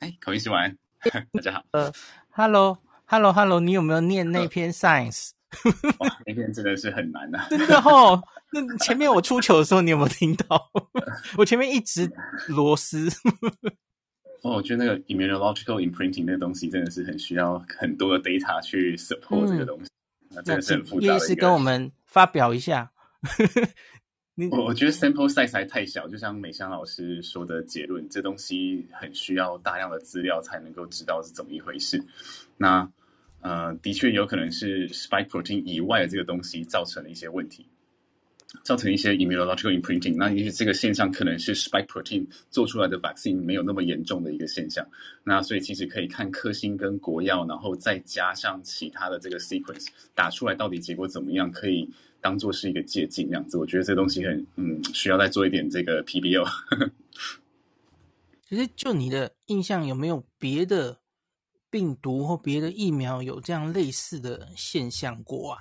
哎，孔医师晚安，大家好。呃，Hello，Hello，Hello，你有没有念那篇 Science？哇，那篇真的是很难啊！真的哦，那前面我出球的时候，你有没有听到？我前面一直螺丝。哦，我觉得那个 immunological imprinting 那个东西真的是很需要很多的 data 去 support 这个东西。嗯、那真的是很复杂的。叶医师跟我们发表一下。我我觉得 sample size 还太小，就像美香老师说的结论，这东西很需要大量的资料才能够知道是怎么一回事。那呃，的确有可能是 spike protein 以外的这个东西造成了一些问题，造成一些 immunological imprinting。那也许这个现象可能是 spike protein 做出来的 vaccine 没有那么严重的一个现象。那所以其实可以看科兴跟国药，然后再加上其他的这个 sequence 打出来到底结果怎么样，可以。当做是一个借鉴，这样子，我觉得这东西很嗯，需要再做一点这个 PBL。其实，就你的印象，有没有别的病毒或别的疫苗有这样类似的现象过啊？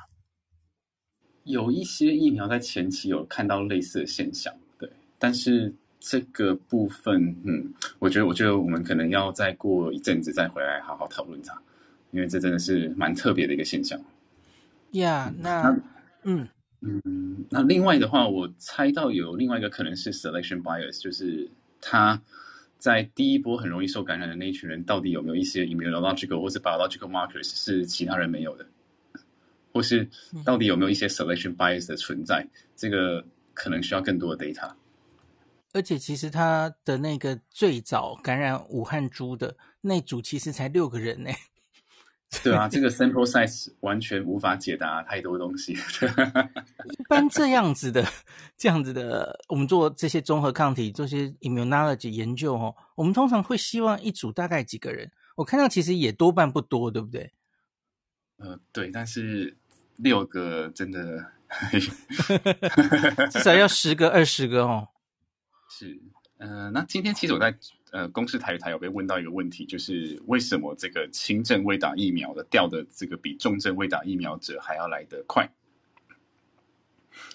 有一些疫苗在前期有看到类似的现象，对，但是这个部分，嗯，我觉得，我觉得我们可能要再过一阵子再回来好好讨论它，因为这真的是蛮特别的一个现象。呀、yeah, 嗯，那。嗯嗯，那另外的话，我猜到有另外一个可能是 selection bias，就是他在第一波很容易受感染的那一群人，到底有没有一些 immunological 或是 biological markers 是其他人没有的，或是到底有没有一些 selection bias 的存在，这个可能需要更多的 data。而且其实他的那个最早感染武汉猪的那组，其实才六个人呢。对啊，这个 sample size 完全无法解答太多东西。一般这样子的，这样子的，我们做这些综合抗体、这些 immunology 研究哦，我们通常会希望一组大概几个人？我看到其实也多半不多，对不对？呃，对，但是六个真的至少要十个、二十个哦。是，呃，那今天其实我在。呃，公司台台有被问到一个问题，就是为什么这个轻症未打疫苗的掉的这个比重症未打疫苗者还要来得快？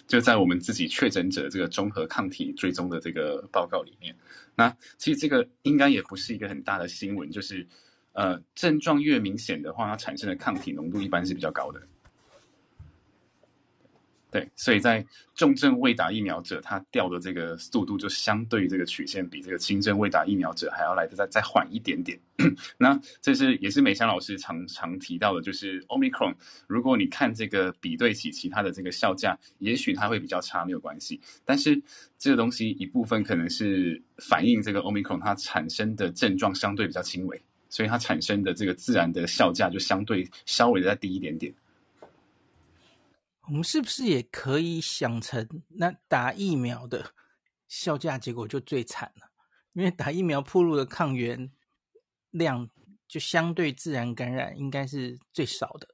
就在我们自己确诊者这个综合抗体追踪的这个报告里面，那其实这个应该也不是一个很大的新闻，就是呃，症状越明显的话，它产生的抗体浓度一般是比较高的。对，所以在重症未打疫苗者，他掉的这个速度就相对于这个曲线比这个轻症未打疫苗者还要来的再再缓一点点。那这是也是美香老师常常提到的，就是 Omicron，如果你看这个比对起其他的这个效价，也许它会比较差，没有关系。但是这个东西一部分可能是反映这个 Omicron 它产生的症状相对比较轻微，所以它产生的这个自然的效价就相对稍微的再低一点点。我们是不是也可以想成，那打疫苗的效价结果就最惨了？因为打疫苗铺路的抗原量就相对自然感染应该是最少的。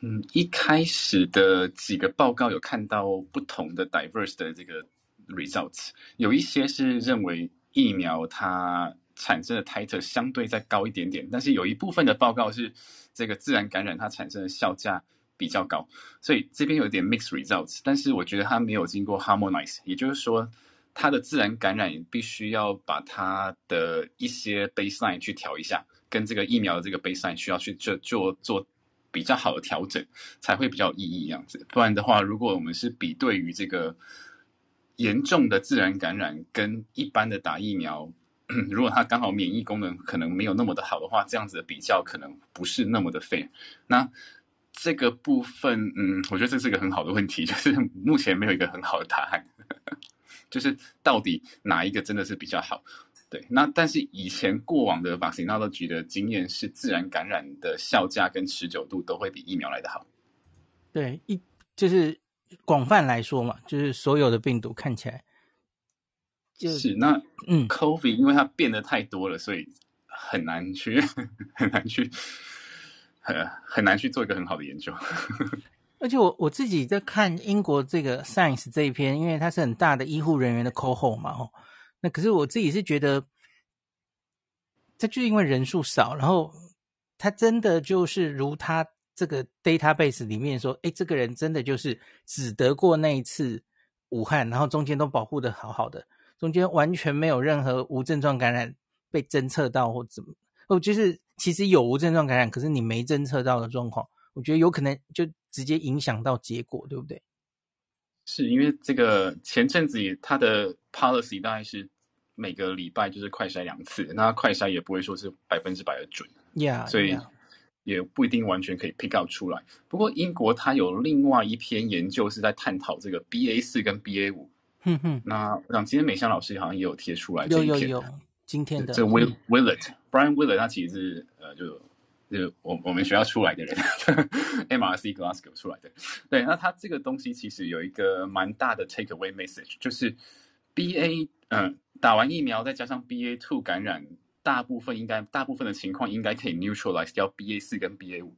嗯，一开始的几个报告有看到不同的 diverse 的这个 results，有一些是认为疫苗它产生的 titer 相对再高一点点，但是有一部分的报告是这个自然感染它产生的效价。比较高，所以这边有点 mixed results，但是我觉得它没有经过 harmonize，也就是说，它的自然感染必须要把它的一些 baseline 去调一下，跟这个疫苗的这个 baseline 需要去做做做比较好的调整，才会比较有意义这样子。不然的话，如果我们是比对于这个严重的自然感染跟一般的打疫苗，如果它刚好免疫功能可能没有那么的好的话，这样子的比较可能不是那么的 fair。那这个部分，嗯，我觉得这是一个很好的问题，就是目前没有一个很好的答案，就是到底哪一个真的是比较好？对，那但是以前过往的 vaccinology 的经验是，自然感染的效价跟持久度都会比疫苗来得好。对，一就是广泛来说嘛，就是所有的病毒看起来就是那嗯，COVID 因为它变得太多了，所以很难去 很难去。很很难去做一个很好的研究，而且我我自己在看英国这个 Science 这一篇，因为它是很大的医护人员的 cohort 嘛，吼，那可是我自己是觉得，这就因为人数少，然后他真的就是如他这个 database 里面说，诶，这个人真的就是只得过那一次武汉，然后中间都保护的好好的，中间完全没有任何无症状感染被侦测到或怎么，哦，就是其实有无症状感染，可是你没侦测到的状况，我觉得有可能就直接影响到结果，对不对？是因为这个前阵子他的 policy 大概是每个礼拜就是快筛两次，那快筛也不会说是百分之百的准，yeah, 所以也不一定完全可以 pick out 出来。不过英国它有另外一篇研究是在探讨这个 BA 四跟 BA 五，哼哼，那我想今天美香老师好像也有贴出来这一篇，有有有，今天的这 Will Willett Brian Willer 他其实是呃就。就我我们学校出来的人，MRC Glasgow 出来的。对，那他这个东西其实有一个蛮大的 take away message，就是 BA 嗯、打完疫苗再加上 BA two 感染，大部分应该大部分的情况应该可以 neutralize 掉 BA 四跟 BA 五。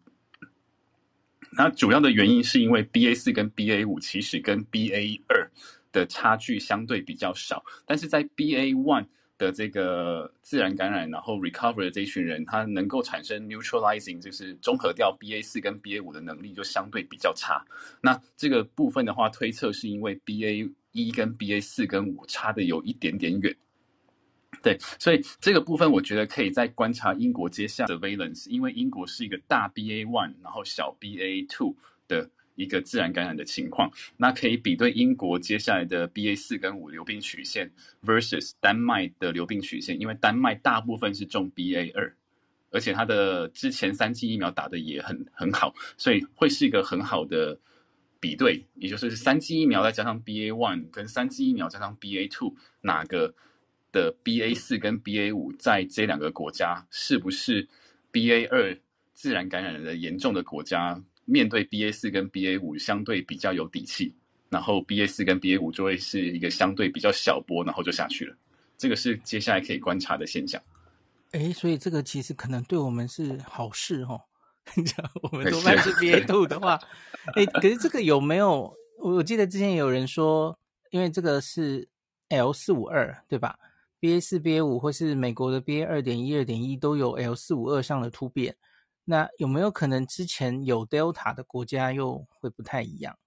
那主要的原因是因为 BA 四跟 BA 五其实跟 BA 二的差距相对比较少，但是在 BA one 的这个自然感染，然后 recover 的这一群人，他能够产生 neutralizing，就是中和掉 BA 四跟 BA 五的能力就相对比较差。那这个部分的话，推测是因为 BA 一跟 BA 四跟五差的有一点点远。对，所以这个部分我觉得可以再观察英国接下来的 surveillance，因为英国是一个大 BA one，然后小 BA two 的。一个自然感染的情况，那可以比对英国接下来的 BA 四跟五流病曲线 versus 丹麦的流病曲线，因为丹麦大部分是中 BA 二，而且它的之前三剂疫苗打得也很很好，所以会是一个很好的比对，也就是三剂疫苗再加上 BA one 跟三剂疫苗加上 BA two 哪个的 BA 四跟 BA 五在这两个国家是不是 BA 二自然感染的严重的国家？面对 BA 四跟 BA 五相对比较有底气，然后 BA 四跟 BA 五就会是一个相对比较小波，然后就下去了。这个是接下来可以观察的现象。哎，所以这个其实可能对我们是好事哦。我们多半是 BA two 的话，哎，可是这个有没有？我记得之前有人说，因为这个是 L 四五二对吧？BA 四、BA 五或是美国的 BA 二点一、二点一都有 L 四五二上的突变。那有没有可能之前有 Delta 的国家又会不太一样？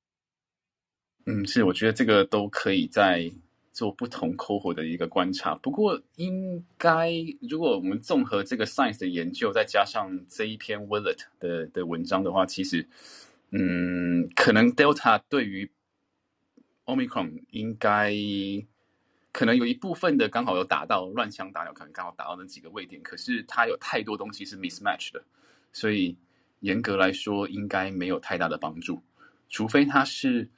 嗯，是，我觉得这个都可以在做不同 cohort 的一个观察。不过，应该如果我们综合这个 Science 的研究，再加上这一篇 Willett 的的文章的话，其实，嗯，可能 Delta 对于 Omicron 应该可能有一部分的刚好有打到乱枪打鸟，可能刚好打到那几个位点，可是它有太多东西是 mismatch 的。所以严格来说，应该没有太大的帮助，除非它是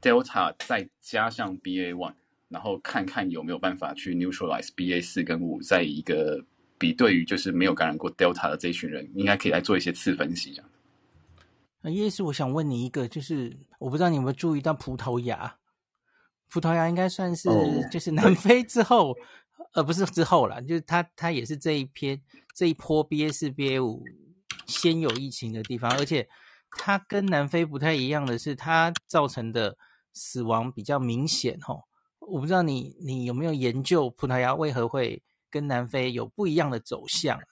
Delta 再加上 BA one，然后看看有没有办法去 neutralize BA 四跟五，在一个比对于就是没有感染过 Delta 的这一群人，应该可以来做一些次分析这样。那叶师，我想问你一个，就是我不知道你有没有注意到葡萄牙，葡萄牙应该算是就是南非之后，oh, 呃，不是之后啦，就是它它也是这一篇这一波 BA 四 BA 五。先有疫情的地方，而且它跟南非不太一样的是，它造成的死亡比较明显哦。我不知道你你有没有研究葡萄牙为何会跟南非有不一样的走向啊？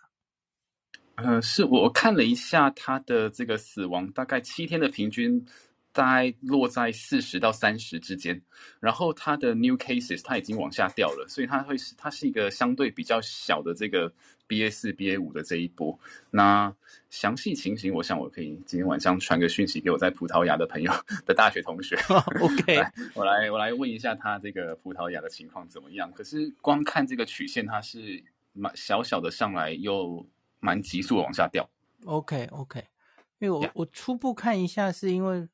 呃，是我看了一下它的这个死亡，大概七天的平均。大概落在四十到三十之间，然后它的 new cases 它已经往下掉了，所以它会是它是一个相对比较小的这个 BA 四 BA 五的这一波。那详细情形，我想我可以今天晚上传个讯息给我在葡萄牙的朋友的大学同学。OK，我来我来问一下他这个葡萄牙的情况怎么样？可是光看这个曲线，它是蛮小小的上来，又蛮急速的往下掉。OK OK，因为我我初步看一下，是因为。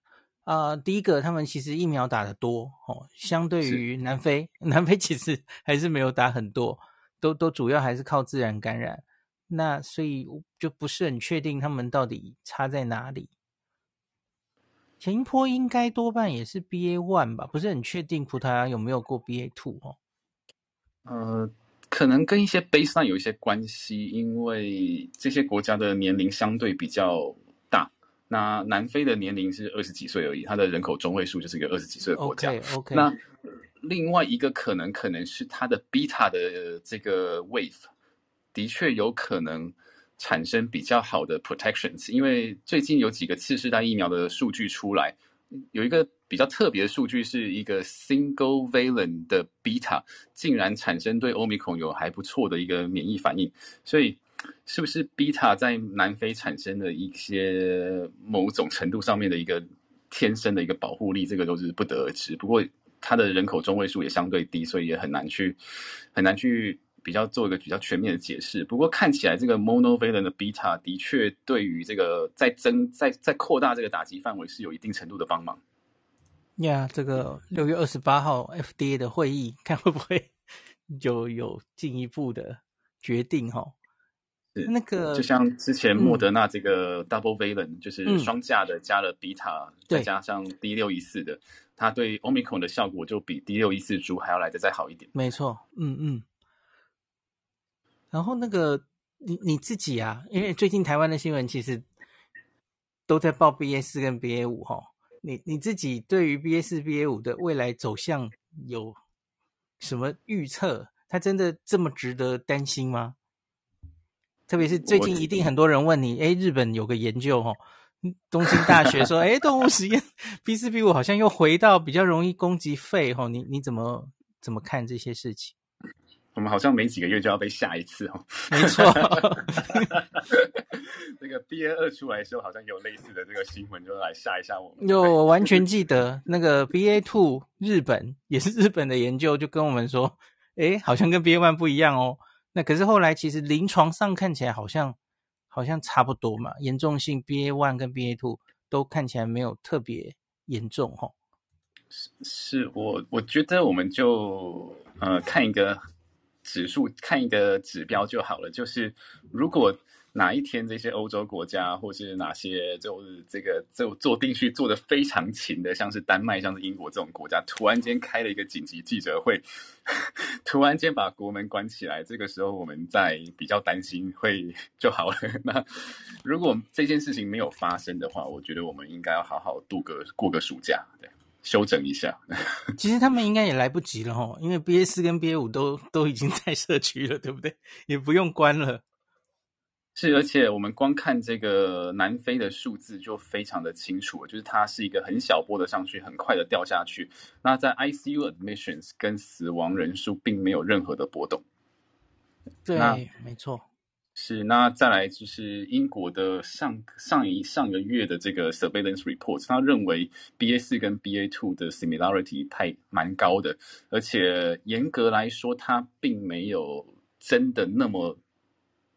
啊、呃，第一个，他们其实疫苗打的多哦，相对于南非，南非其实还是没有打很多，都都主要还是靠自然感染。那所以就不是很确定他们到底差在哪里。前一波应该多半也是 BA one 吧，不是很确定葡萄牙有没有过 BA two 哦。呃，可能跟一些 baseline 有一些关系，因为这些国家的年龄相对比较大。那南非的年龄是二十几岁而已，它的人口中位数就是一个二十几岁的国家。OK OK。那另外一个可能可能是它的 Beta 的这个 Wave 的确有可能产生比较好的 protections，因为最近有几个次世代疫苗的数据出来，有一个比较特别的数据是一个 single valent 的 beta 竟然产生对 Omicron 有还不错的一个免疫反应，所以是不是 beta 在南非产生的一些某种程度上面的一个天生的一个保护力，这个都是不得而知。不过它的人口中位数也相对低，所以也很难去很难去比较做一个比较全面的解释。不过看起来这个 monovalent 的 beta 的确对于这个在增在在扩大这个打击范围是有一定程度的帮忙。呀，yeah, 这个六月二十八号 FDA 的会议，看会不会 就有进一步的决定哈？是那个就像之前莫德纳这个 double valent，、嗯、就是双价的加了 beta，、嗯、再加上 D 六一四的，它对 Omicron 的效果就比 D 六一四株还要来得再好一点。没错，嗯嗯。然后那个你你自己啊，因为最近台湾的新闻其实都在报 BA 四跟 BA 五哈。你你自己对于 BA 四 BA 五的未来走向有什么预测？它真的这么值得担心吗？特别是最近一定很多人问你，哎，日本有个研究哦，东京大学说，哎，动物实验 B 四 B 五好像又回到比较容易攻击肺哦，你你怎么怎么看这些事情？我们好像没几个月就要被吓一次哦。没错，这个 BA 二出来的时候，好像有类似的这个新闻，就来吓一吓我们。有，我完全记得那个 BA two 日本也是日本的研究，就跟我们说，诶，好像跟 BA one 不一样哦。那可是后来其实临床上看起来好像好像差不多嘛，严重性 BA one 跟 BA two 都看起来没有特别严重哦。是，是我我觉得我们就呃看一个。指数看一个指标就好了，就是如果哪一天这些欧洲国家，或是哪些就是这个做做定序做得非常勤的，像是丹麦、像是英国这种国家，突然间开了一个紧急记者会，突然间把国门关起来，这个时候我们再比较担心会就好了。那如果这件事情没有发生的话，我觉得我们应该要好好度个过个暑假，对。休整一下，其实他们应该也来不及了哦，因为 BA 四跟 BA 五都都已经在社区了，对不对？也不用关了。是，而且我们光看这个南非的数字就非常的清楚，就是它是一个很小波的上去，很快的掉下去。那在 ICU admissions 跟死亡人数并没有任何的波动。对，那没错。是，那再来就是英国的上上一上个月的这个 surveillance report，他认为 BA 四跟 BA two 的 similarity 太蛮高的，而且严格来说，它并没有真的那么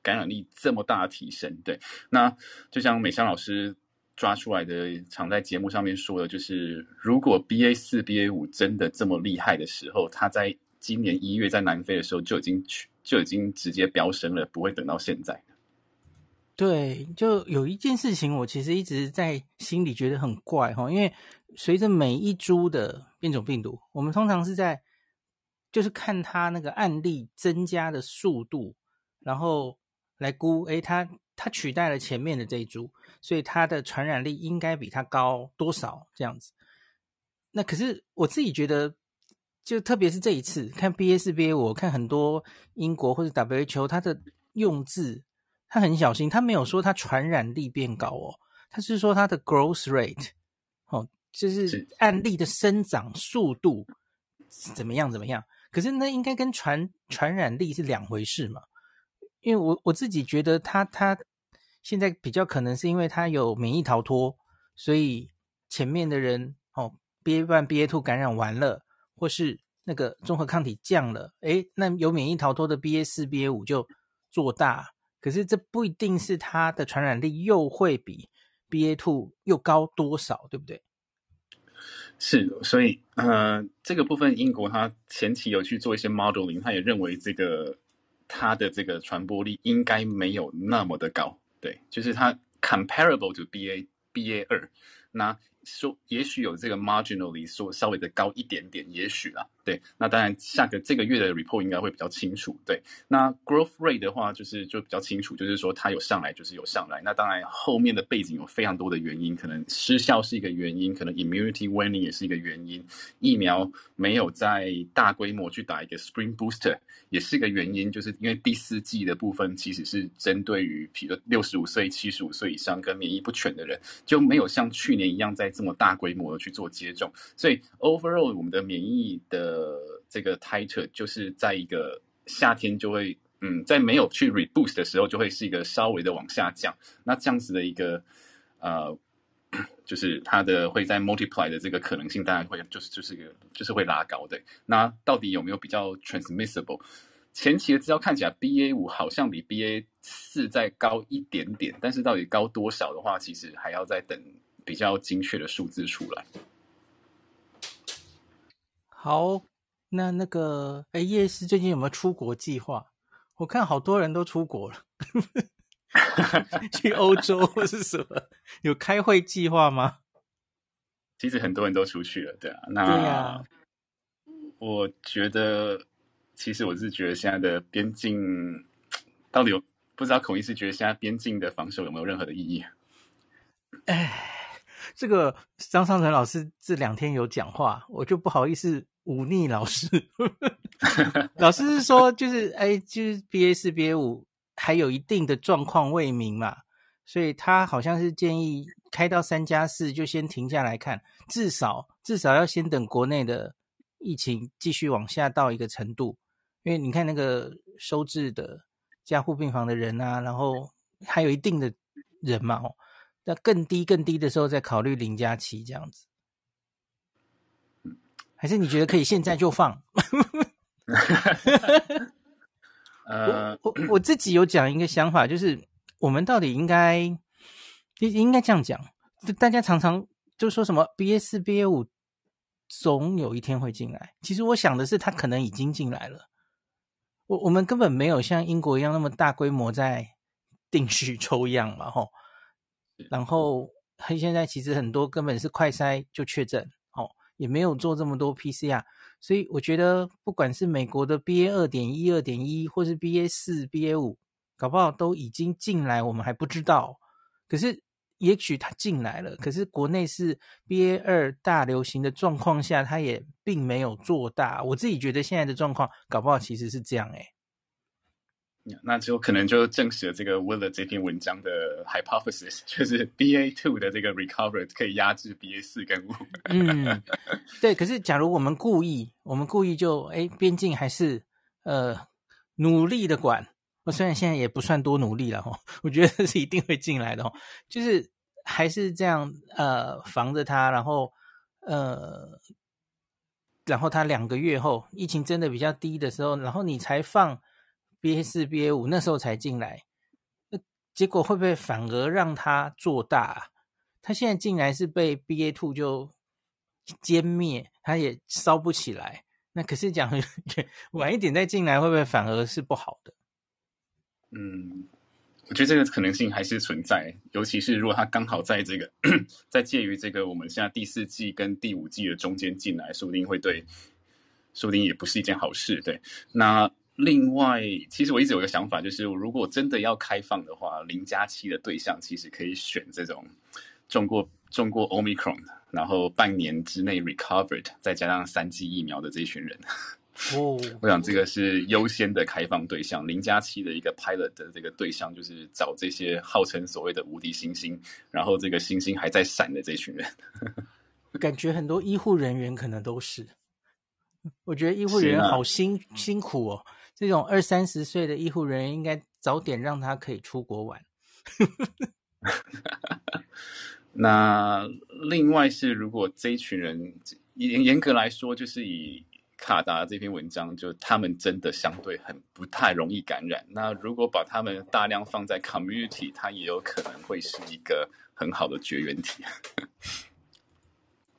感染力这么大的提升。对，那就像美香老师抓出来的，常在节目上面说的，就是如果 BA 四 BA 五真的这么厉害的时候，他在今年一月在南非的时候就已经去。就已经直接飙升了，不会等到现在。对，就有一件事情，我其实一直在心里觉得很怪哈，因为随着每一株的变种病毒，我们通常是在就是看它那个案例增加的速度，然后来估，诶，它它取代了前面的这一株，所以它的传染力应该比它高多少这样子。那可是我自己觉得。就特别是这一次看 BA 四 BA，我看很多英国或者 WHO 它的用字，它很小心，它没有说它传染力变高哦，它是说它的 growth rate 哦，就是案例的生长速度怎么样怎么样。可是那应该跟传传染力是两回事嘛？因为我我自己觉得他他现在比较可能是因为他有免疫逃脱，所以前面的人哦 BA one BA two 感染完了。或是那个综合抗体降了，诶，那有免疫逃脱的 BA 四、BA 五就做大，可是这不一定是它的传染力又会比 BA two 又高多少，对不对？是，所以呃，这个部分英国他前期有去做一些 modeling，他也认为这个它的这个传播力应该没有那么的高，对，就是它 comparable to BA BA 二，那。说也许有这个 marginally 说稍微的高一点点，也许啦，对，那当然下个这个月的 report 应该会比较清楚。对，那 growth rate 的话，就是就比较清楚，就是说它有上来，就是有上来。那当然后面的背景有非常多的原因，可能失效是一个原因，可能 immunity waning 也是一个原因，疫苗没有在大规模去打一个 spring booster 也是一个原因，就是因为第四季的部分其实是针对于比如六十五岁、七十五岁以上跟免疫不全的人，就没有像去年一样在这么大规模的去做接种，所以 overall 我们的免疫的呃这个 title 就是在一个夏天就会，嗯，在没有去 reboost 的时候，就会是一个稍微的往下降。那这样子的一个，呃，就是它的会在 multiply 的这个可能性，当然会就是就是一个就是会拉高的。那到底有没有比较 transmissible？前期的资料看起来，BA 五好像比 BA 四再高一点点，但是到底高多少的话，其实还要再等比较精确的数字出来。好，那那个，哎，叶医师最近有没有出国计划？我看好多人都出国了，去欧洲 或是什么？有开会计划吗？其实很多人都出去了，对啊。那对啊，我觉得，其实我是觉得现在的边境到底有不知道孔医师觉得现在边境的防守有没有任何的意义？哎。这个张上淳老师这两天有讲话，我就不好意思忤逆老师。老师是说，就是哎，就是 BA 四、BA 五还有一定的状况未明嘛，所以他好像是建议开到三加四就先停下来看，至少至少要先等国内的疫情继续往下到一个程度，因为你看那个收治的加护病房的人啊，然后还有一定的人嘛，哦。那更低更低的时候再考虑零加七这样子，还是你觉得可以现在就放？呃，我我我自己有讲一个想法，就是我们到底应该应应该这样讲，大家常常就说什么 BA 四 BA 五总有一天会进来，其实我想的是它可能已经进来了，我我们根本没有像英国一样那么大规模在定序抽样嘛，吼。然后，他现在其实很多根本是快筛就确诊，哦，也没有做这么多 PCR，所以我觉得不管是美国的 BA 二点一、二点一，或是 BA 四、BA 五，搞不好都已经进来，我们还不知道。可是，也许它进来了，可是国内是 BA 二大流行的状况下，它也并没有做大。我自己觉得现在的状况，搞不好其实是这样，诶。那就可能就证实了这个 Willard 这篇文章的 hypothesis，就是 BA two 的这个 recover 可以压制 BA 四跟五。嗯，对。可是假如我们故意，我们故意就哎边境还是呃努力的管，我虽然现在也不算多努力了哈，我觉得是一定会进来的哈，就是还是这样呃防着它，然后呃然后它两个月后疫情真的比较低的时候，然后你才放。BA 四、BA 五那时候才进来，那结果会不会反而让它做大？它现在进来是被 BA two 就歼灭，它也烧不起来。那可是讲 晚一点再进来，会不会反而是不好的？嗯，我觉得这个可能性还是存在，尤其是如果它刚好在这个 在介于这个我们现在第四季跟第五季的中间进来，说不定会对，说不定也不是一件好事。对，那。另外，其实我一直有个想法，就是如果真的要开放的话，零加七的对象其实可以选这种中过中过 Omicron，然后半年之内 recovered，再加上三剂疫苗的这一群人。哦，我想这个是优先的开放对象。零加七的一个 pilot 的这个对象，就是找这些号称所谓的无敌星星，然后这个星星还在闪的这群人。感觉很多医护人员可能都是，我觉得医护人员好辛辛苦哦。这种二三十岁的医护人员，应该早点让他可以出国玩。那另外是，如果这一群人严严格来说，就是以卡达这篇文章，就他们真的相对很不太容易感染。那如果把他们大量放在 community，它也有可能会是一个很好的绝缘体。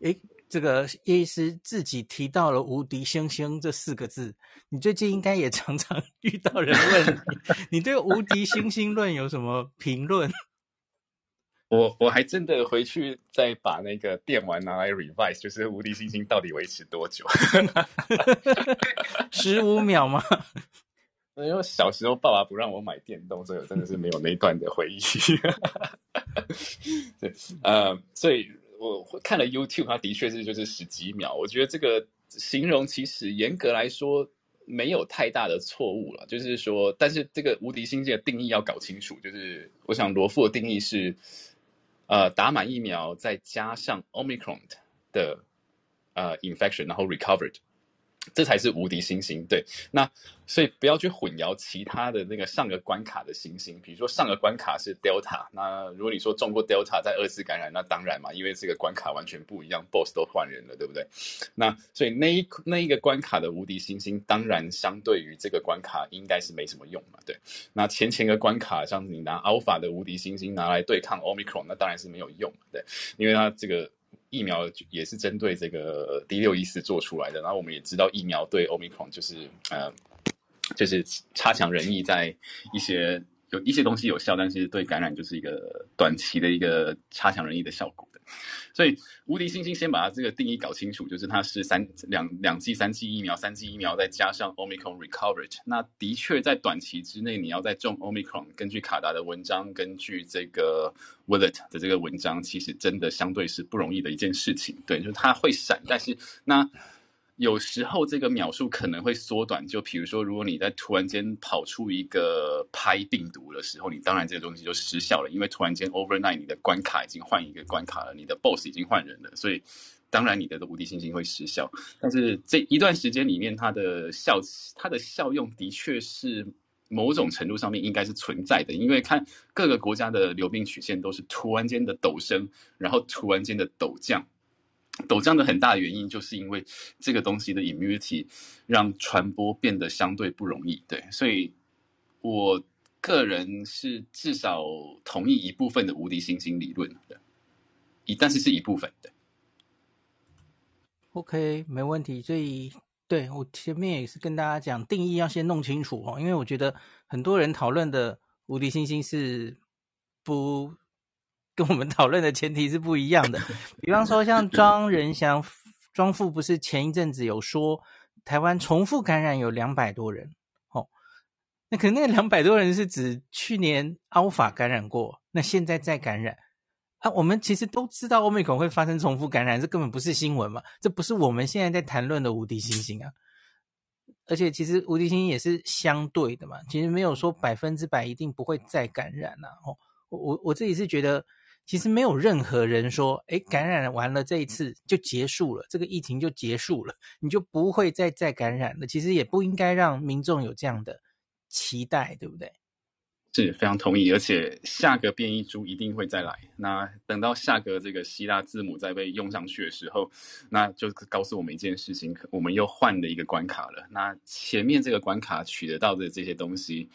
诶这个叶医师自己提到了“无敌星星”这四个字，你最近应该也常常 遇到人问你，你对“无敌星星论”有什么评论？我我还真的回去再把那个电玩拿来 revise，就是无敌星星到底维持多久？十五秒吗？因为小时候爸爸不让我买电动，所以我真的是没有那段的回忆。对，呃，所以我看了 YouTube，它的确是就是十几秒。我觉得这个形容其实严格来说没有太大的错误了，就是说，但是这个无敌星际的定义要搞清楚。就是我想罗富的定义是，呃，打满疫苗再加上 Omicron 的呃 infection，然后 recovered。这才是无敌星星，对。那所以不要去混淆其他的那个上个关卡的星星，比如说上个关卡是 Delta，那如果你说中过 Delta 再二次感染，那当然嘛，因为这个关卡完全不一样，Boss 都换人了，对不对？那所以那一那一个关卡的无敌星星，当然相对于这个关卡应该是没什么用嘛，对。那前前个关卡，像你拿 Alpha 的无敌星星拿来对抗 Omicron，那当然是没有用，对，因为它这个。疫苗也是针对这个 D 六一四做出来的，然后我们也知道疫苗对 Omicron 就是呃，就是差强人意，在一些有一些东西有效，但是对感染就是一个短期的一个差强人意的效果。所以无敌星星先把它这个定义搞清楚，就是它是三两两剂、三剂疫苗、三剂疫苗再加上 Omicron recovered。那的确在短期之内，你要再中 Omicron，根据卡达的文章，根据这个 Willett 的这个文章，其实真的相对是不容易的一件事情。对，就是它会闪，但是那。有时候这个秒数可能会缩短，就比如说，如果你在突然间跑出一个拍病毒的时候，你当然这个东西就失效了，因为突然间 overnight 你的关卡已经换一个关卡了，你的 boss 已经换人了，所以当然你的无敌星星会失效。但是这一段时间里面，它的效它的效用的确是某种程度上面应该是存在的，因为看各个国家的流病曲线都是突然间的陡升，然后突然间的陡降。陡降的很大原因，就是因为这个东西的 immunity 让传播变得相对不容易。对，所以我个人是至少同意一部分的无敌星星理论的，一但是是一部分的。OK，没问题。所以对我前面也是跟大家讲，定义要先弄清楚哦，因为我觉得很多人讨论的无敌星星是不。跟我们讨论的前提是不一样的，比方说像庄仁祥庄富不是前一阵子有说台湾重复感染有两百多人，哦，那可能那两百多人是指去年 Alpha 感染过，那现在再感染啊，我们其实都知道 Omicron 会发生重复感染，这根本不是新闻嘛，这不是我们现在在谈论的无敌星星啊，而且其实无敌星星也是相对的嘛，其实没有说百分之百一定不会再感染呐，哦，我我我自己是觉得。其实没有任何人说，哎，感染完了这一次就结束了，这个疫情就结束了，你就不会再再感染了。其实也不应该让民众有这样的期待，对不对？是非常同意，而且下个变异株一定会再来。那等到下个这个希腊字母再被用上去的时候，那就告诉我们一件事情：我们又换了一个关卡了。那前面这个关卡取得到的这些东西。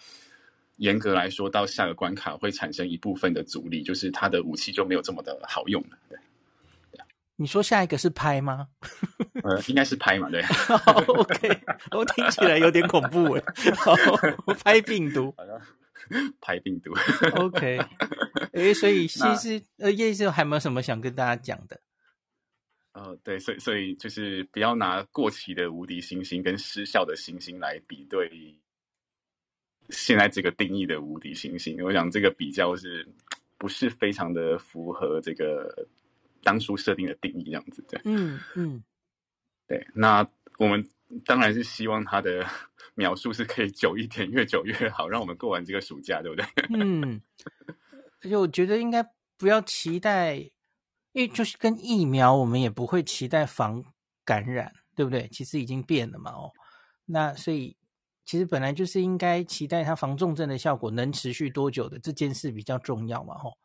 严格来说，到下个关卡会产生一部分的阻力，就是它的武器就没有这么的好用了。对，你说下一个是拍吗？呃，应该是拍嘛，对。oh, OK，我听起来有点恐怖诶。我拍病毒，好的拍病毒。OK，诶，所以其实呃，叶医生还有没有什么想跟大家讲的？呃，对，所以所以就是不要拿过期的无敌星星跟失效的星星来比对。现在这个定义的无敌星星，我想这个比较是不是非常的符合这个当初设定的定义这样子？对，嗯嗯，对。那我们当然是希望它的 描述是可以久一点，越久越好，让我们过完这个暑假，对不对？嗯。而且我觉得应该不要期待，因为就是跟疫苗，我们也不会期待防感染，对不对？其实已经变了嘛，哦，那所以。其实本来就是应该期待它防重症的效果能持续多久的这件事比较重要嘛，吼。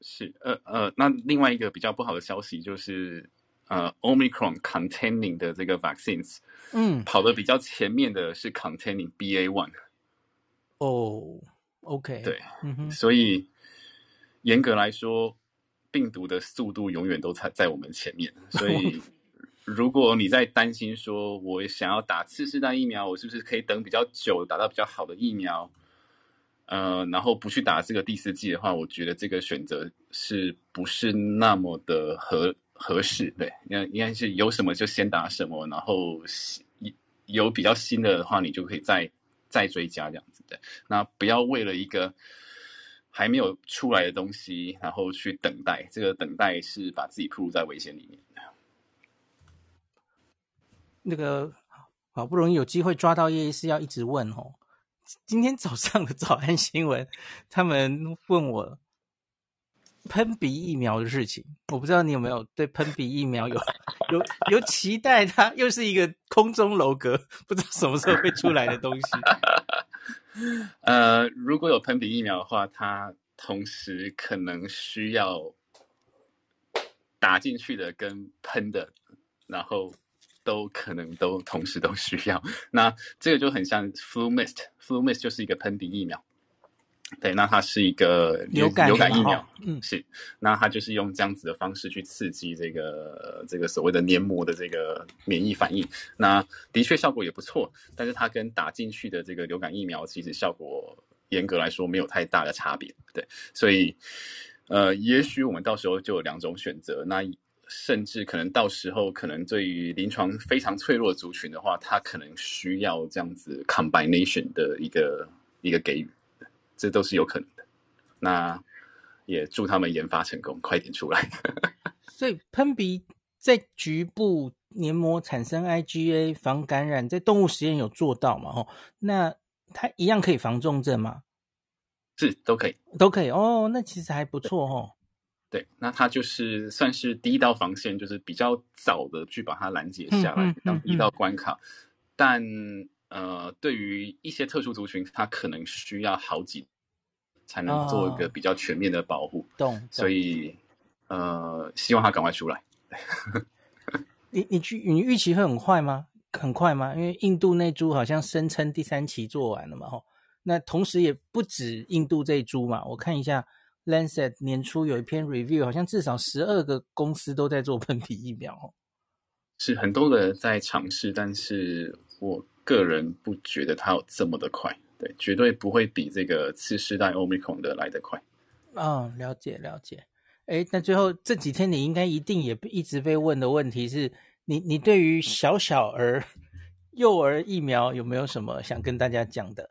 是，呃呃，那另外一个比较不好的消息就是，呃，Omicron containing 的这个 vaccines，嗯，跑的比较前面的是 containing BA one。哦，OK，对，嗯哼，所以严格来说，病毒的速度永远都在在我们前面，所以。如果你在担心说，我想要打次世代疫苗，我是不是可以等比较久，打到比较好的疫苗？呃，然后不去打这个第四剂的话，我觉得这个选择是不是那么的合合适？对，应该应该是有什么就先打什么，然后有比较新的的话，你就可以再再追加这样子的。那不要为了一个还没有出来的东西，然后去等待，这个等待是把自己暴露在危险里面。那个好不容易有机会抓到叶医师，要一直问哦。今天早上的早安新闻，他们问我喷鼻疫苗的事情，我不知道你有没有对喷鼻疫苗有 有有期待？它又是一个空中楼阁，不知道什么时候会出来的东西。呃，如果有喷鼻疫苗的话，它同时可能需要打进去的跟喷的，然后。都可能都同时都需要，那这个就很像 flu mist，flu mist 就是一个喷鼻疫苗，对，那它是一个流感流感疫苗，嗯，是，那它就是用这样子的方式去刺激这个这个所谓的黏膜的这个免疫反应，那的确效果也不错，但是它跟打进去的这个流感疫苗其实效果严格来说没有太大的差别，对，所以呃，也许我们到时候就有两种选择，那。甚至可能到时候，可能对于临床非常脆弱的族群的话，它可能需要这样子 combination 的一个一个给予，这都是有可能的。那也祝他们研发成功，快点出来。所以喷鼻在局部黏膜产生 IgA 防感染，在动物实验有做到嘛？哦，那它一样可以防重症吗？是，都可以，都可以。哦，那其实还不错哦。对，那它就是算是第一道防线，就是比较早的去把它拦截下来，当一道关卡。嗯嗯嗯、但呃，对于一些特殊族群，它可能需要好几才能做一个比较全面的保护。懂、哦，所以呃，希望它赶快出来。你你去你预期会很快吗？很快吗？因为印度那株好像声称第三期做完了嘛，吼。那同时也不止印度这一株嘛，我看一下。Lancet 年初有一篇 review，好像至少十二个公司都在做喷鼻疫苗，是很多人在尝试，但是我个人不觉得它有这么的快，对，绝对不会比这个次世代 Omicron 的来得快。哦，了解了解。哎，那最后这几天你应该一定也一直被问的问题是你，你对于小小儿、幼儿疫苗有没有什么想跟大家讲的？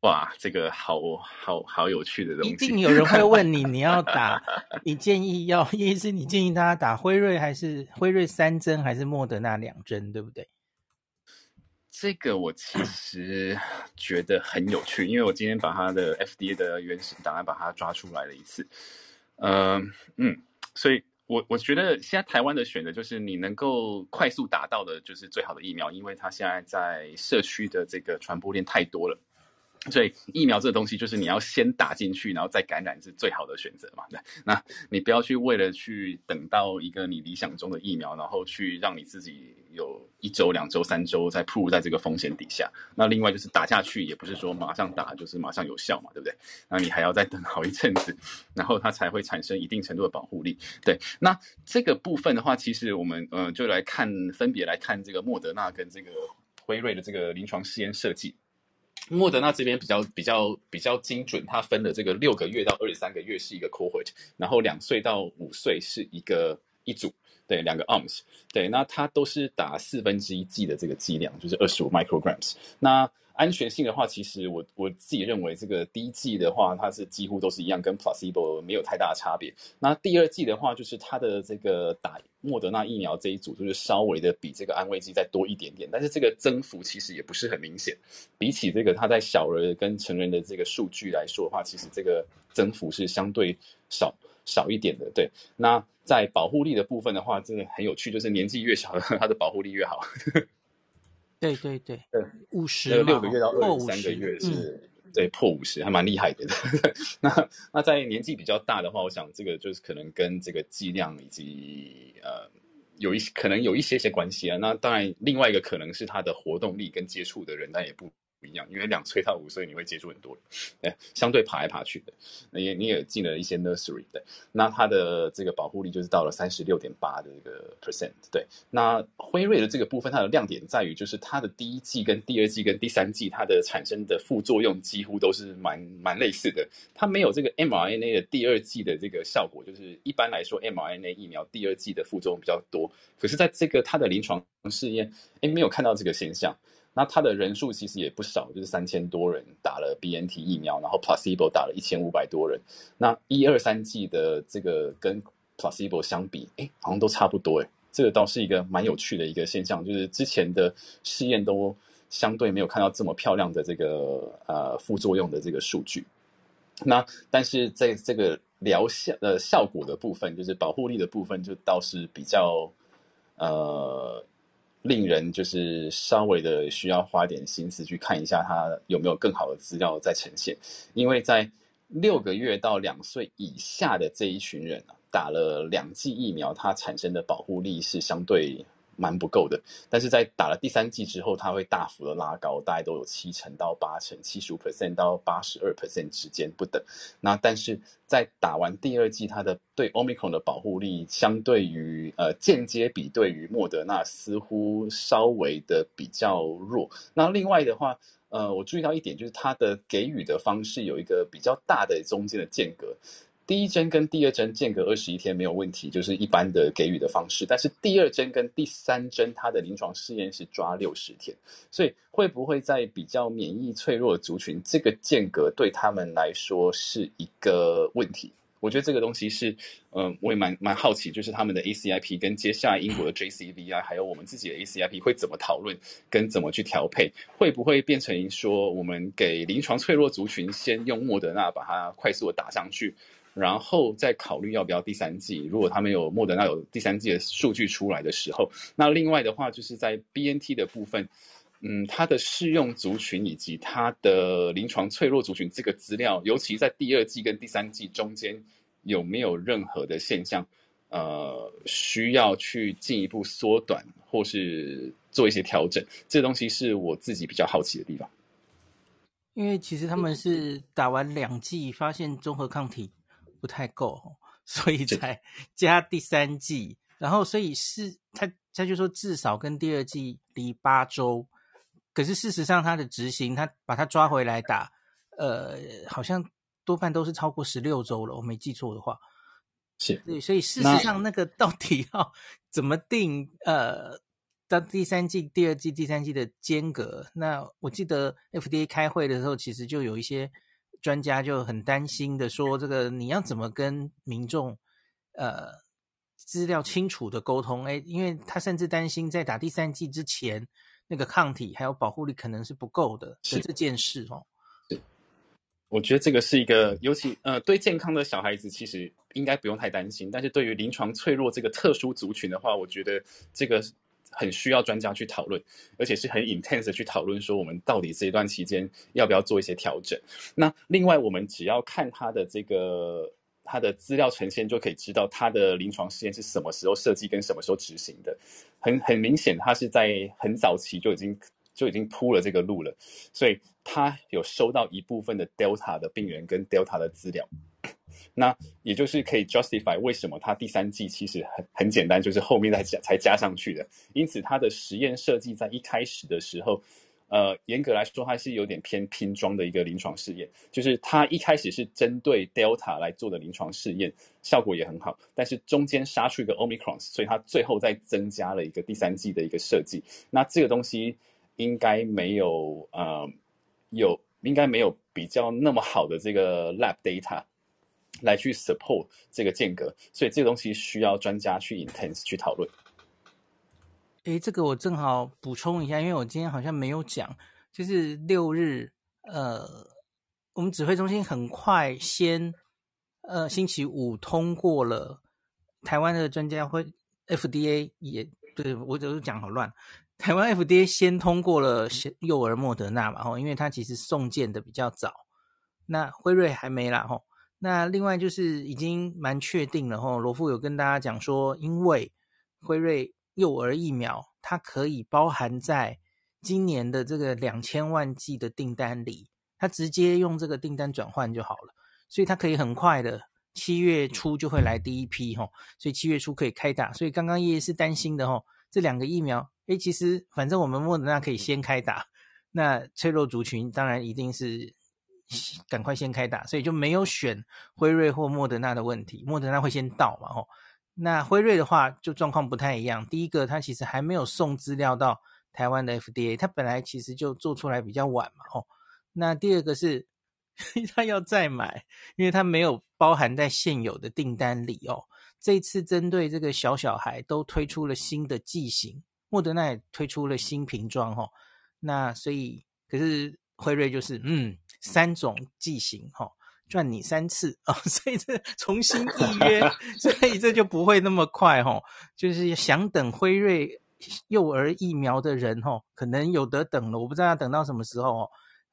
哇，这个好好好有趣的东西！一定有人会问你，你要 打，你建议要，意思你建议大家打辉瑞还是辉瑞三针，还是莫德纳两针，对不对？这个我其实 觉得很有趣，因为我今天把他的 FDA 的原始档案把它抓出来了一次。呃，嗯，所以我我觉得现在台湾的选择就是你能够快速达到的，就是最好的疫苗，因为它现在在社区的这个传播链太多了。所以疫苗这个东西就是你要先打进去，然后再感染是最好的选择嘛？对，那你不要去为了去等到一个你理想中的疫苗，然后去让你自己有一周、两周、三周再暴露在这个风险底下。那另外就是打下去也不是说马上打就是马上有效嘛，对不对？那你还要再等好一阵子，然后它才会产生一定程度的保护力。对，那这个部分的话，其实我们呃就来看分别来看这个莫德纳跟这个辉瑞的这个临床试验设计。莫德纳这边比较比较比较精准，它分的这个六个月到二十三个月是一个 cohort，然后两岁到五岁是一个一组，对，两个 arms，对，那它都是打四分之一剂的这个剂量，就是二十五 micrograms，那。安全性的话，其实我我自己认为，这个第一季的话，它是几乎都是一样，跟 placebo 没有太大的差别。那第二季的话，就是它的这个打莫德纳疫苗这一组，就是稍微的比这个安慰剂再多一点点，但是这个增幅其实也不是很明显。比起这个它在小儿跟成人的这个数据来说的话，其实这个增幅是相对少少一点的。对，那在保护力的部分的话，真的很有趣，就是年纪越小的，它的保护力越好。对对对，五十六个月到二十三个月是，嗯、对破五十还蛮厉害的。那那在年纪比较大的话，我想这个就是可能跟这个剂量以及呃有一些可能有一些些关系啊。那当然，另外一个可能是他的活动力跟接触的人，但也不不一样，因为两岁到五岁你会接触很多人，相对爬来爬去的，也你也进了一些 nursery 的，那它的这个保护力就是到了三十六点八的这个 percent，对。那辉瑞的这个部分，它的亮点在于就是它的第一剂跟第二剂跟第三剂它的产生的副作用几乎都是蛮蛮类似的，它没有这个 mRNA 的第二剂的这个效果，就是一般来说 mRNA 疫苗第二剂的副作用比较多，可是在这个它的临床试验，诶，没有看到这个现象。那他的人数其实也不少，就是三千多人打了 BNT 疫苗，然后 placebo 打了一千五百多人。那一二三剂的这个跟 placebo 相比，哎，好像都差不多，哎，这个倒是一个蛮有趣的一个现象，就是之前的试验都相对没有看到这么漂亮的这个呃副作用的这个数据。那但是在这个疗效呃效果的部分，就是保护力的部分，就倒是比较呃。令人就是稍微的需要花点心思去看一下，它有没有更好的资料在呈现。因为在六个月到两岁以下的这一群人啊，打了两剂疫苗，它产生的保护力是相对。蛮不够的，但是在打了第三剂之后，它会大幅的拉高，大概都有七成到八成，七十五 percent 到八十二 percent 之间不等。那但是在打完第二剂，它的对 Omicron 的保护力，相对于呃间接比对于莫德纳，似乎稍微的比较弱。那另外的话，呃，我注意到一点，就是它的给予的方式有一个比较大的中间的间隔。第一针跟第二针间隔二十一天没有问题，就是一般的给予的方式。但是第二针跟第三针，它的临床试验是抓六十天，所以会不会在比较免疫脆弱族群，这个间隔对他们来说是一个问题？我觉得这个东西是，嗯、呃，我也蛮蛮好奇，就是他们的 ACIP 跟接下来英国的 JCVI，还有我们自己的 ACIP 会怎么讨论，跟怎么去调配？会不会变成说，我们给临床脆弱族群先用莫德纳把它快速的打上去？然后再考虑要不要第三季。如果他们有莫德纳有第三季的数据出来的时候，那另外的话就是在 BNT 的部分，嗯，它的适用族群以及它的临床脆弱族群这个资料，尤其在第二季跟第三季中间有没有任何的现象，呃，需要去进一步缩短或是做一些调整，这东西是我自己比较好奇的地方。因为其实他们是打完两剂发现综合抗体。不太够，所以才加第三季。然后，所以是他他就说至少跟第二季离八周。可是事实上，他的执行，他把他抓回来打，呃，好像多半都是超过十六周了。我没记错的话，是。对，所以事实上，那个到底要 怎么定？呃，到第三季、第二季、第三季的间隔？那我记得 FDA 开会的时候，其实就有一些。专家就很担心的说：“这个你要怎么跟民众，呃，资料清楚的沟通？诶，因为他甚至担心在打第三剂之前，那个抗体还有保护力可能是不够的，是这件事哦。是，我觉得这个是一个，尤其呃，对健康的小孩子其实应该不用太担心，但是对于临床脆弱这个特殊族群的话，我觉得这个。”很需要专家去讨论，而且是很 intense 的去讨论，说我们到底这一段期间要不要做一些调整。那另外，我们只要看他的这个他的资料呈现，就可以知道他的临床试验是什么时候设计跟什么时候执行的。很很明显，他是在很早期就已经就已经铺了这个路了，所以他有收到一部分的 Delta 的病人跟 Delta 的资料。那也就是可以 justify 为什么它第三季其实很很简单，就是后面再加才加上去的。因此，它的实验设计在一开始的时候，呃，严格来说还是有点偏拼装的一个临床试验。就是它一开始是针对 Delta 来做的临床试验，效果也很好。但是中间杀出一个 Omicron，所以它最后再增加了一个第三季的一个设计。那这个东西应该没有呃有应该没有比较那么好的这个 lab data。来去 support 这个间隔，所以这个东西需要专家去 intense 去讨论。诶，这个我正好补充一下，因为我今天好像没有讲，就是六日，呃，我们指挥中心很快先，呃，星期五通过了台湾的专家会 FDA 也对我就是讲好乱，台湾 FDA 先通过了幼儿莫德纳嘛，吼，因为它其实送件的比较早，那辉瑞还没啦，吼。那另外就是已经蛮确定了吼，罗富有跟大家讲说，因为辉瑞幼儿疫苗它可以包含在今年的这个两千万剂的订单里，他直接用这个订单转换就好了，所以他可以很快的七月初就会来第一批哈，所以七月初可以开打。所以刚刚叶叶是担心的吼，这两个疫苗，诶，其实反正我们莫德纳可以先开打，那脆弱族群当然一定是赶快先开打，所以就没有选辉瑞或莫德纳的问题，莫德纳会先到嘛吼。那辉瑞的话就状况不太一样，第一个它其实还没有送资料到台湾的 FDA，它本来其实就做出来比较晚嘛吼。那第二个是，他要再买，因为它没有包含在现有的订单里哦。这次针对这个小小孩都推出了新的剂型，莫德纳也推出了新瓶装哦。那所以，可是辉瑞就是嗯，三种剂型哈，赚你三次哦，所以这重新预约，所以这就不会那么快哈。就是想等辉瑞幼儿疫苗的人哈，可能有得等了，我不知道要等到什么时候哦。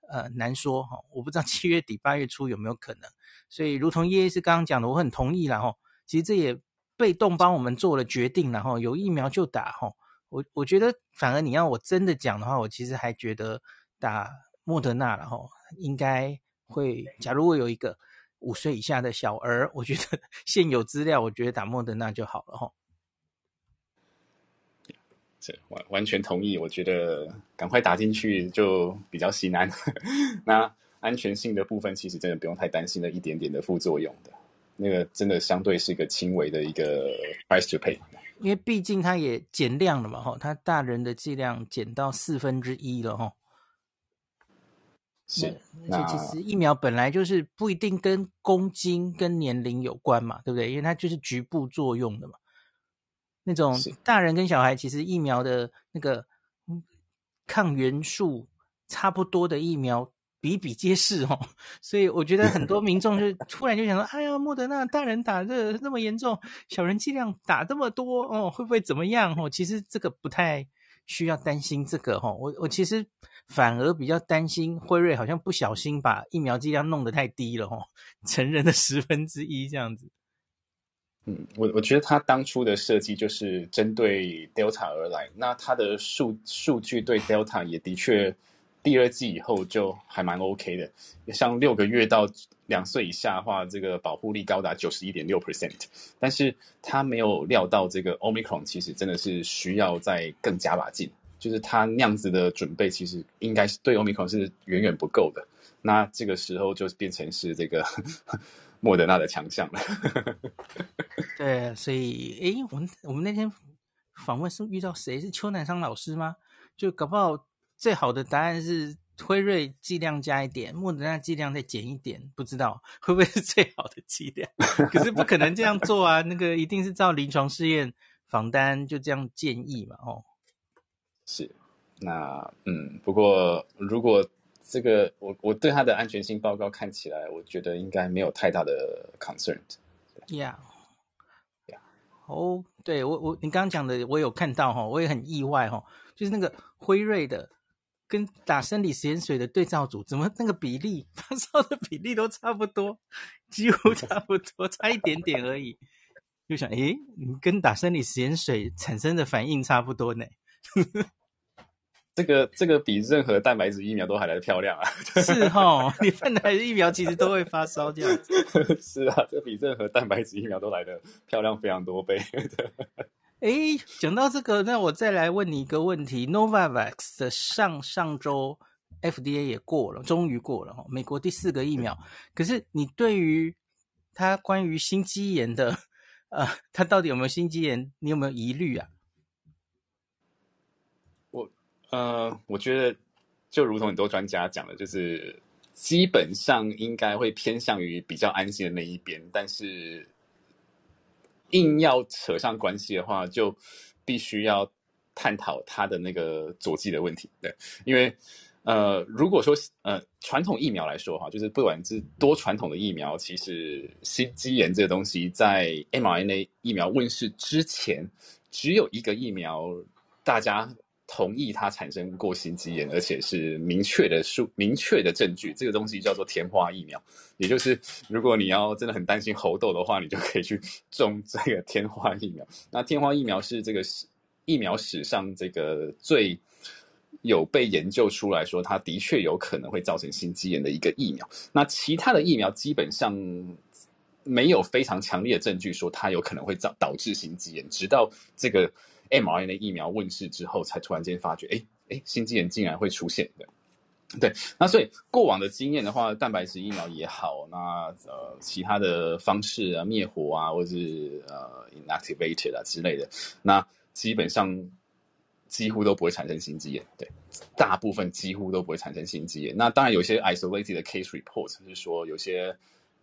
呃，难说哈，我不知道七月底八月初有没有可能，所以如同叶医师刚刚讲的，我很同意啦哈。其实这也被动帮我们做了决定然后，有疫苗就打哈。我我觉得反而你要我真的讲的话，我其实还觉得打莫德纳了哈，应该会。假如我有一个五岁以下的小儿，我觉得 现有资料，我觉得打莫德纳就好了哈。完完全同意，我觉得赶快打进去就比较心安。那安全性的部分，其实真的不用太担心了一点点的副作用的，那个真的相对是一个轻微的一个 price to pay。因为毕竟它也减量了嘛，哈，它大人的剂量减到四分之一了，哈。是，而且其实疫苗本来就是不一定跟公斤跟年龄有关嘛，对不对？因为它就是局部作用的嘛。那种大人跟小孩其实疫苗的那个抗原数差不多的疫苗比比皆是哦，所以我觉得很多民众就突然就想说：“哎呀，莫德纳大人打这那么严重，小人剂量打这么多哦，会不会怎么样？”哦，其实这个不太需要担心这个哈。我我其实反而比较担心辉瑞好像不小心把疫苗剂量弄得太低了哦，成人的十分之一这样子。嗯，我我觉得他当初的设计就是针对 Delta 而来，那他的数数据对 Delta 也的确第二季以后就还蛮 OK 的，像六个月到两岁以下的话，这个保护力高达九十一点六 percent，但是他没有料到这个 Omicron 其实真的是需要再更加把劲，就是他那样子的准备其实应该是对 Omicron 是远远不够的，那这个时候就变成是这个。莫德纳的强项了，对，所以，诶，我们我们那天访问是遇到谁？是邱南昌老师吗？就搞不好最好的答案是辉瑞剂量加一点，莫德纳剂量再减一点，不知道会不会是最好的剂量？可是不可能这样做啊，那个一定是照临床试验访单就这样建议嘛，哦，是，那嗯，不过如果。这个我我对它的安全性报告看起来，我觉得应该没有太大的 concern。Yeah，Yeah，哦，对我我你刚刚讲的我有看到哈，我也很意外哈，就是那个辉瑞的跟打生理食盐水的对照组，怎么那个比例 发烧的比例都差不多，几乎差不多，差一点点而已。就想，诶，你跟打生理食盐水产生的反应差不多呢。这个这个比任何蛋白质疫苗都还来得漂亮啊！是哈，你蛋白质疫苗其实都会发烧这样子。是啊，这比任何蛋白质疫苗都来得漂亮非常多倍。哎，讲到这个，那我再来问你一个问题：Novavax 的上上周 FDA 也过了，终于过了哈，美国第四个疫苗。可是你对于它关于心肌炎的，呃，它到底有没有心肌炎？你有没有疑虑啊？我呃，我觉得就如同很多专家讲的，就是基本上应该会偏向于比较安心的那一边，但是硬要扯上关系的话，就必须要探讨它的那个佐剂的问题。对，因为呃，如果说呃传统疫苗来说哈，就是不管是多传统的疫苗，其实心肌炎这个东西在 mRNA 疫苗问世之前，只有一个疫苗大家。同意它产生过心肌炎，而且是明确的数、明确的证据。这个东西叫做天花疫苗，也就是如果你要真的很担心猴痘的话，你就可以去种这个天花疫苗。那天花疫苗是这个疫苗史上这个最有被研究出来说，它的确有可能会造成心肌炎的一个疫苗。那其他的疫苗基本上没有非常强烈的证据说它有可能会导导致心肌炎，直到这个 mRNA 疫苗问世之后，才突然间发觉，哎哎，心肌炎竟然会出现的。对，那所以过往的经验的话，蛋白质疫苗也好，那呃其他的方式啊，灭活啊，或者是呃 inactivated 啊之类的，那基本上几乎都不会产生心肌炎。对，大部分几乎都不会产生心肌炎。那当然有些 isolated case report 是说有些。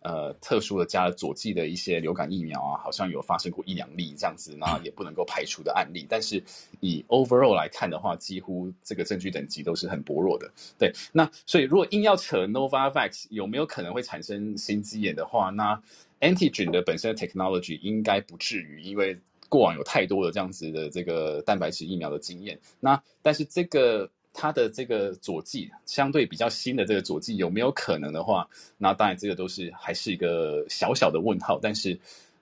呃，特殊的加了佐剂的一些流感疫苗啊，好像有发生过一两例这样子，那也不能够排除的案例。但是以 overall 来看的话，几乎这个证据等级都是很薄弱的。对，那所以如果硬要扯 Novavax 有没有可能会产生心肌炎的话，那 antigen 的本身的 technology 应该不至于，因为过往有太多的这样子的这个蛋白质疫苗的经验。那但是这个。它的这个佐剂相对比较新的这个佐剂有没有可能的话，那当然这个都是还是一个小小的问号。但是，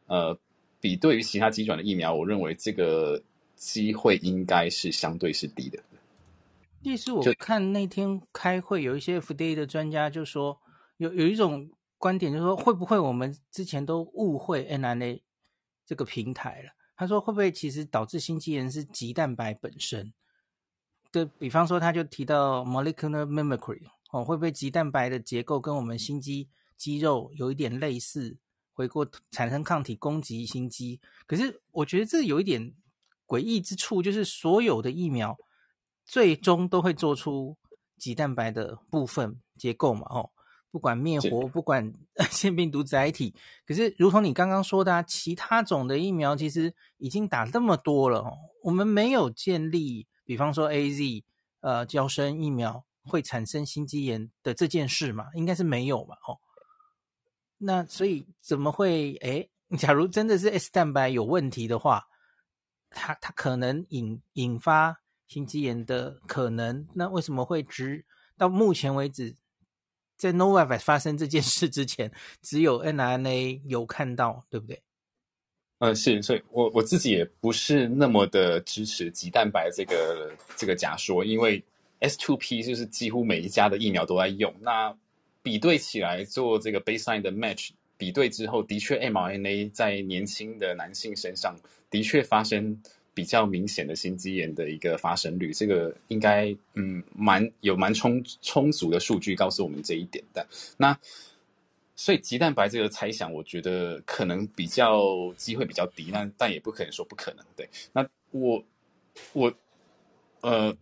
呃，比对于其他机转的疫苗，我认为这个机会应该是相对是低的。第四我看那天开会，有一些 FDA 的专家就说，有有一种观点就是说，会不会我们之前都误会 mRNA 这个平台了？他说会不会其实导致心肌炎是棘蛋白本身？对，比方说，他就提到 molecular mimicry 哦，会不会棘蛋白的结构跟我们心肌肌肉有一点类似，回过产生抗体攻击心肌？可是我觉得这有一点诡异之处，就是所有的疫苗最终都会做出棘蛋白的部分结构嘛，哦，不管灭活，不管 腺病毒载体。可是，如同你刚刚说的啊，其他种的疫苗其实已经打那么多了哦，我们没有建立。比方说，AZ，呃，娇生疫苗会产生心肌炎的这件事嘛，应该是没有嘛，哦，那所以怎么会？诶，假如真的是 S 蛋白有问题的话，它它可能引引发心肌炎的可能，那为什么会直到目前为止，在 Novavax 发生这件事之前，只有 nRNA 有看到，对不对？呃，是，所以我我自己也不是那么的支持棘蛋白这个这个假说，因为 S two P 就是几乎每一家的疫苗都在用，那比对起来做这个 baseline 的 match 比对之后，的确 mRNA 在年轻的男性身上的确发生比较明显的心肌炎的一个发生率，这个应该嗯蛮有蛮充充足的数据告诉我们这一点的，那。所以鸡蛋白这个猜想，我觉得可能比较机会比较低，那但也不可能说不可能。对，那我我呃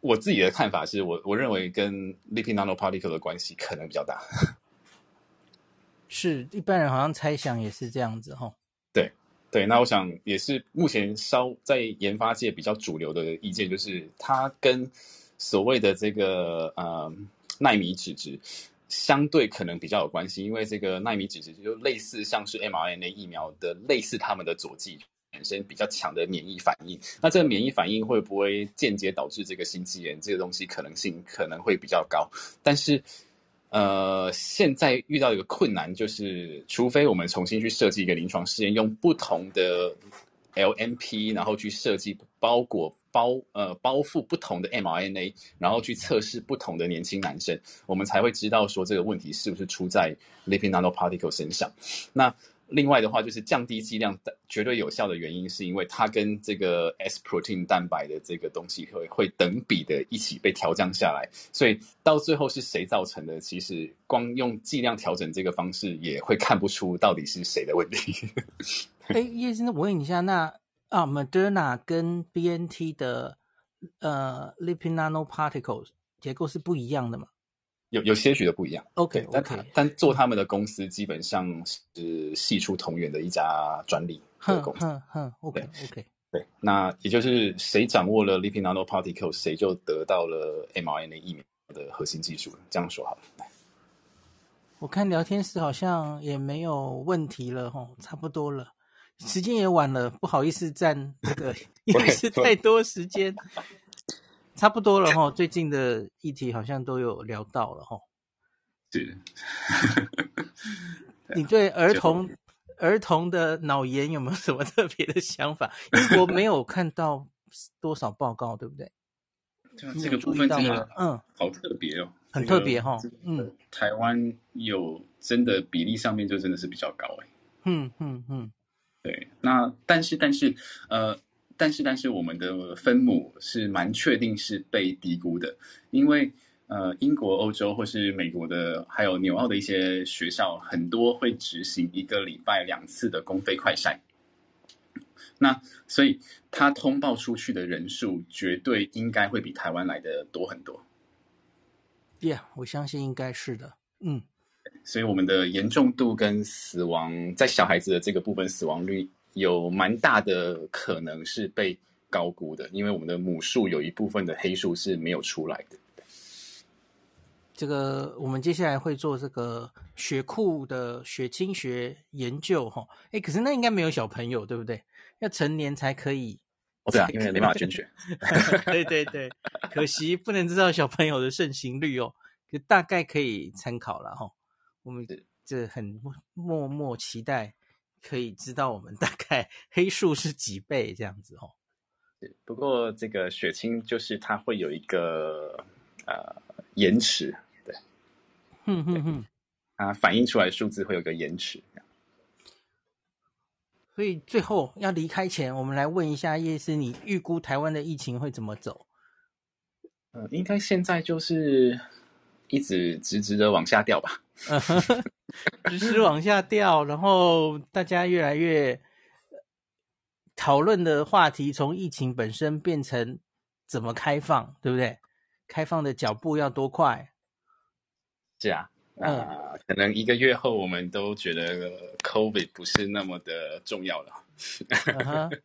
我自己的看法是我我认为跟 lipid nanoparticle 的关系可能比较大。是，一般人好像猜想也是这样子哈。对对，那我想也是目前稍在研发界比较主流的意见，就是它跟所谓的这个呃奈米脂质。相对可能比较有关系，因为这个奈米脂质就类似像是 mRNA 疫苗的类似他们的佐剂，产生比较强的免疫反应。那这个免疫反应会不会间接导致这个心肌炎？这个东西可能性可能会比较高。但是，呃，现在遇到一个困难就是，除非我们重新去设计一个临床试验，用不同的 LNP，然后去设计包裹。包呃包覆不同的 mRNA，然后去测试不同的年轻男生，我们才会知道说这个问题是不是出在 lipid nanoparticle 身上。那另外的话，就是降低剂量绝对有效的原因，是因为它跟这个 S protein 蛋白的这个东西会会等比的一起被调降下来。所以到最后是谁造成的？其实光用剂量调整这个方式也会看不出到底是谁的问题。哎，叶先生，我问你一下，那。啊，Moderna 跟 BNT 的呃 lipid nanoparticles 结构是不一样的嘛？有有些许的不一样。OK OK，但，但做他们的公司基本上是系出同源的一家专利的公司。哼哼，OK OK，对，那也就是谁掌握了 lipid nanoparticles，谁就得到了 mRNA 疫苗的核心技术。这样说好了。我看聊天室好像也没有问题了，吼，差不多了。时间也晚了，不好意思占这个，因为是太多时间，差不多了哈。最近的议题好像都有聊到了哈。是。你对儿童 儿童的脑炎有没有什么特别的想法？英国没有看到多少报告，对不对？这个部分真的嗯，好特别哦，很特别哈、哦，嗯，台湾有真的比例上面就真的是比较高哎，嗯嗯嗯，对，那但是但是呃，但是但是我们的分母是蛮确定是被低估的，因为呃，英国、欧洲或是美国的，还有纽澳的一些学校，很多会执行一个礼拜两次的公费快筛。那所以他通报出去的人数绝对应该会比台湾来的多很多。Yeah，我相信应该是的。嗯，所以我们的严重度跟死亡，在小孩子的这个部分死亡率有蛮大的可能是被高估的，因为我们的母数有一部分的黑数是没有出来的。这个我们接下来会做这个血库的血清学研究哈。哎，可是那应该没有小朋友，对不对？要成年才可以，哦，对啊，因为没办法捐血。对对对，可惜不能知道小朋友的盛行率哦，就大概可以参考了哈、哦。我们这很默默期待可以知道我们大概黑数是几倍这样子哦。不过这个血清就是它会有一个呃延迟，对，哼哼哼，啊反映出来的数字会有个延迟。所以最后要离开前，我们来问一下叶医师，你预估台湾的疫情会怎么走？呃，应该现在就是一直直直的往下掉吧，直直往下掉，然后大家越来越讨论的话题从疫情本身变成怎么开放，对不对？开放的脚步要多快？是啊。啊、呃，可能一个月后，我们都觉得 COVID 不是那么的重要了。uh -huh.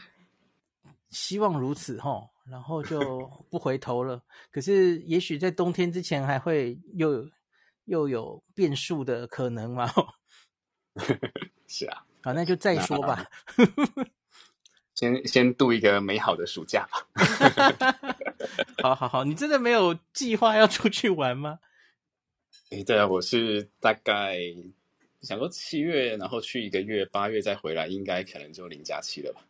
希望如此齁，然后就不回头了。可是，也许在冬天之前，还会又又有变数的可能嘛？是啊，好，那就再说吧。先先度一个美好的暑假吧。好好好，你真的没有计划要出去玩吗？诶，对啊，我是大概想说七月，然后去一个月，八月再回来，应该可能就零假期了吧？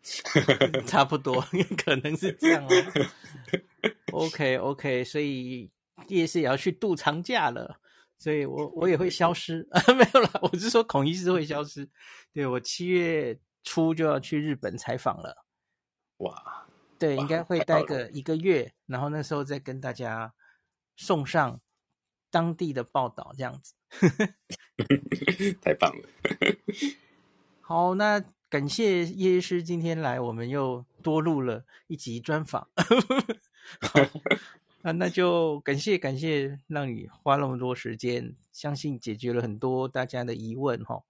差不多，可能是这样哦。OK OK，所以叶师也要去度长假了，所以我我也会消失啊，没有啦，我是说孔医师会消失。对，我七月初就要去日本采访了。哇，对，应该会待个一个月，然后那时候再跟大家送上。当地的报道这样子，太棒了。好，那感谢叶医师今天来，我们又多录了一集专访。好，那那就感谢感谢，让你花那么多时间，相信解决了很多大家的疑问哈。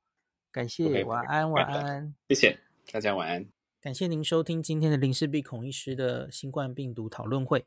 感谢，okay, 晚安晚安，谢谢大家晚安。感谢您收听今天的林氏璧孔医师的新冠病毒讨论会。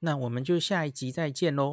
那我们就下一集再见喽。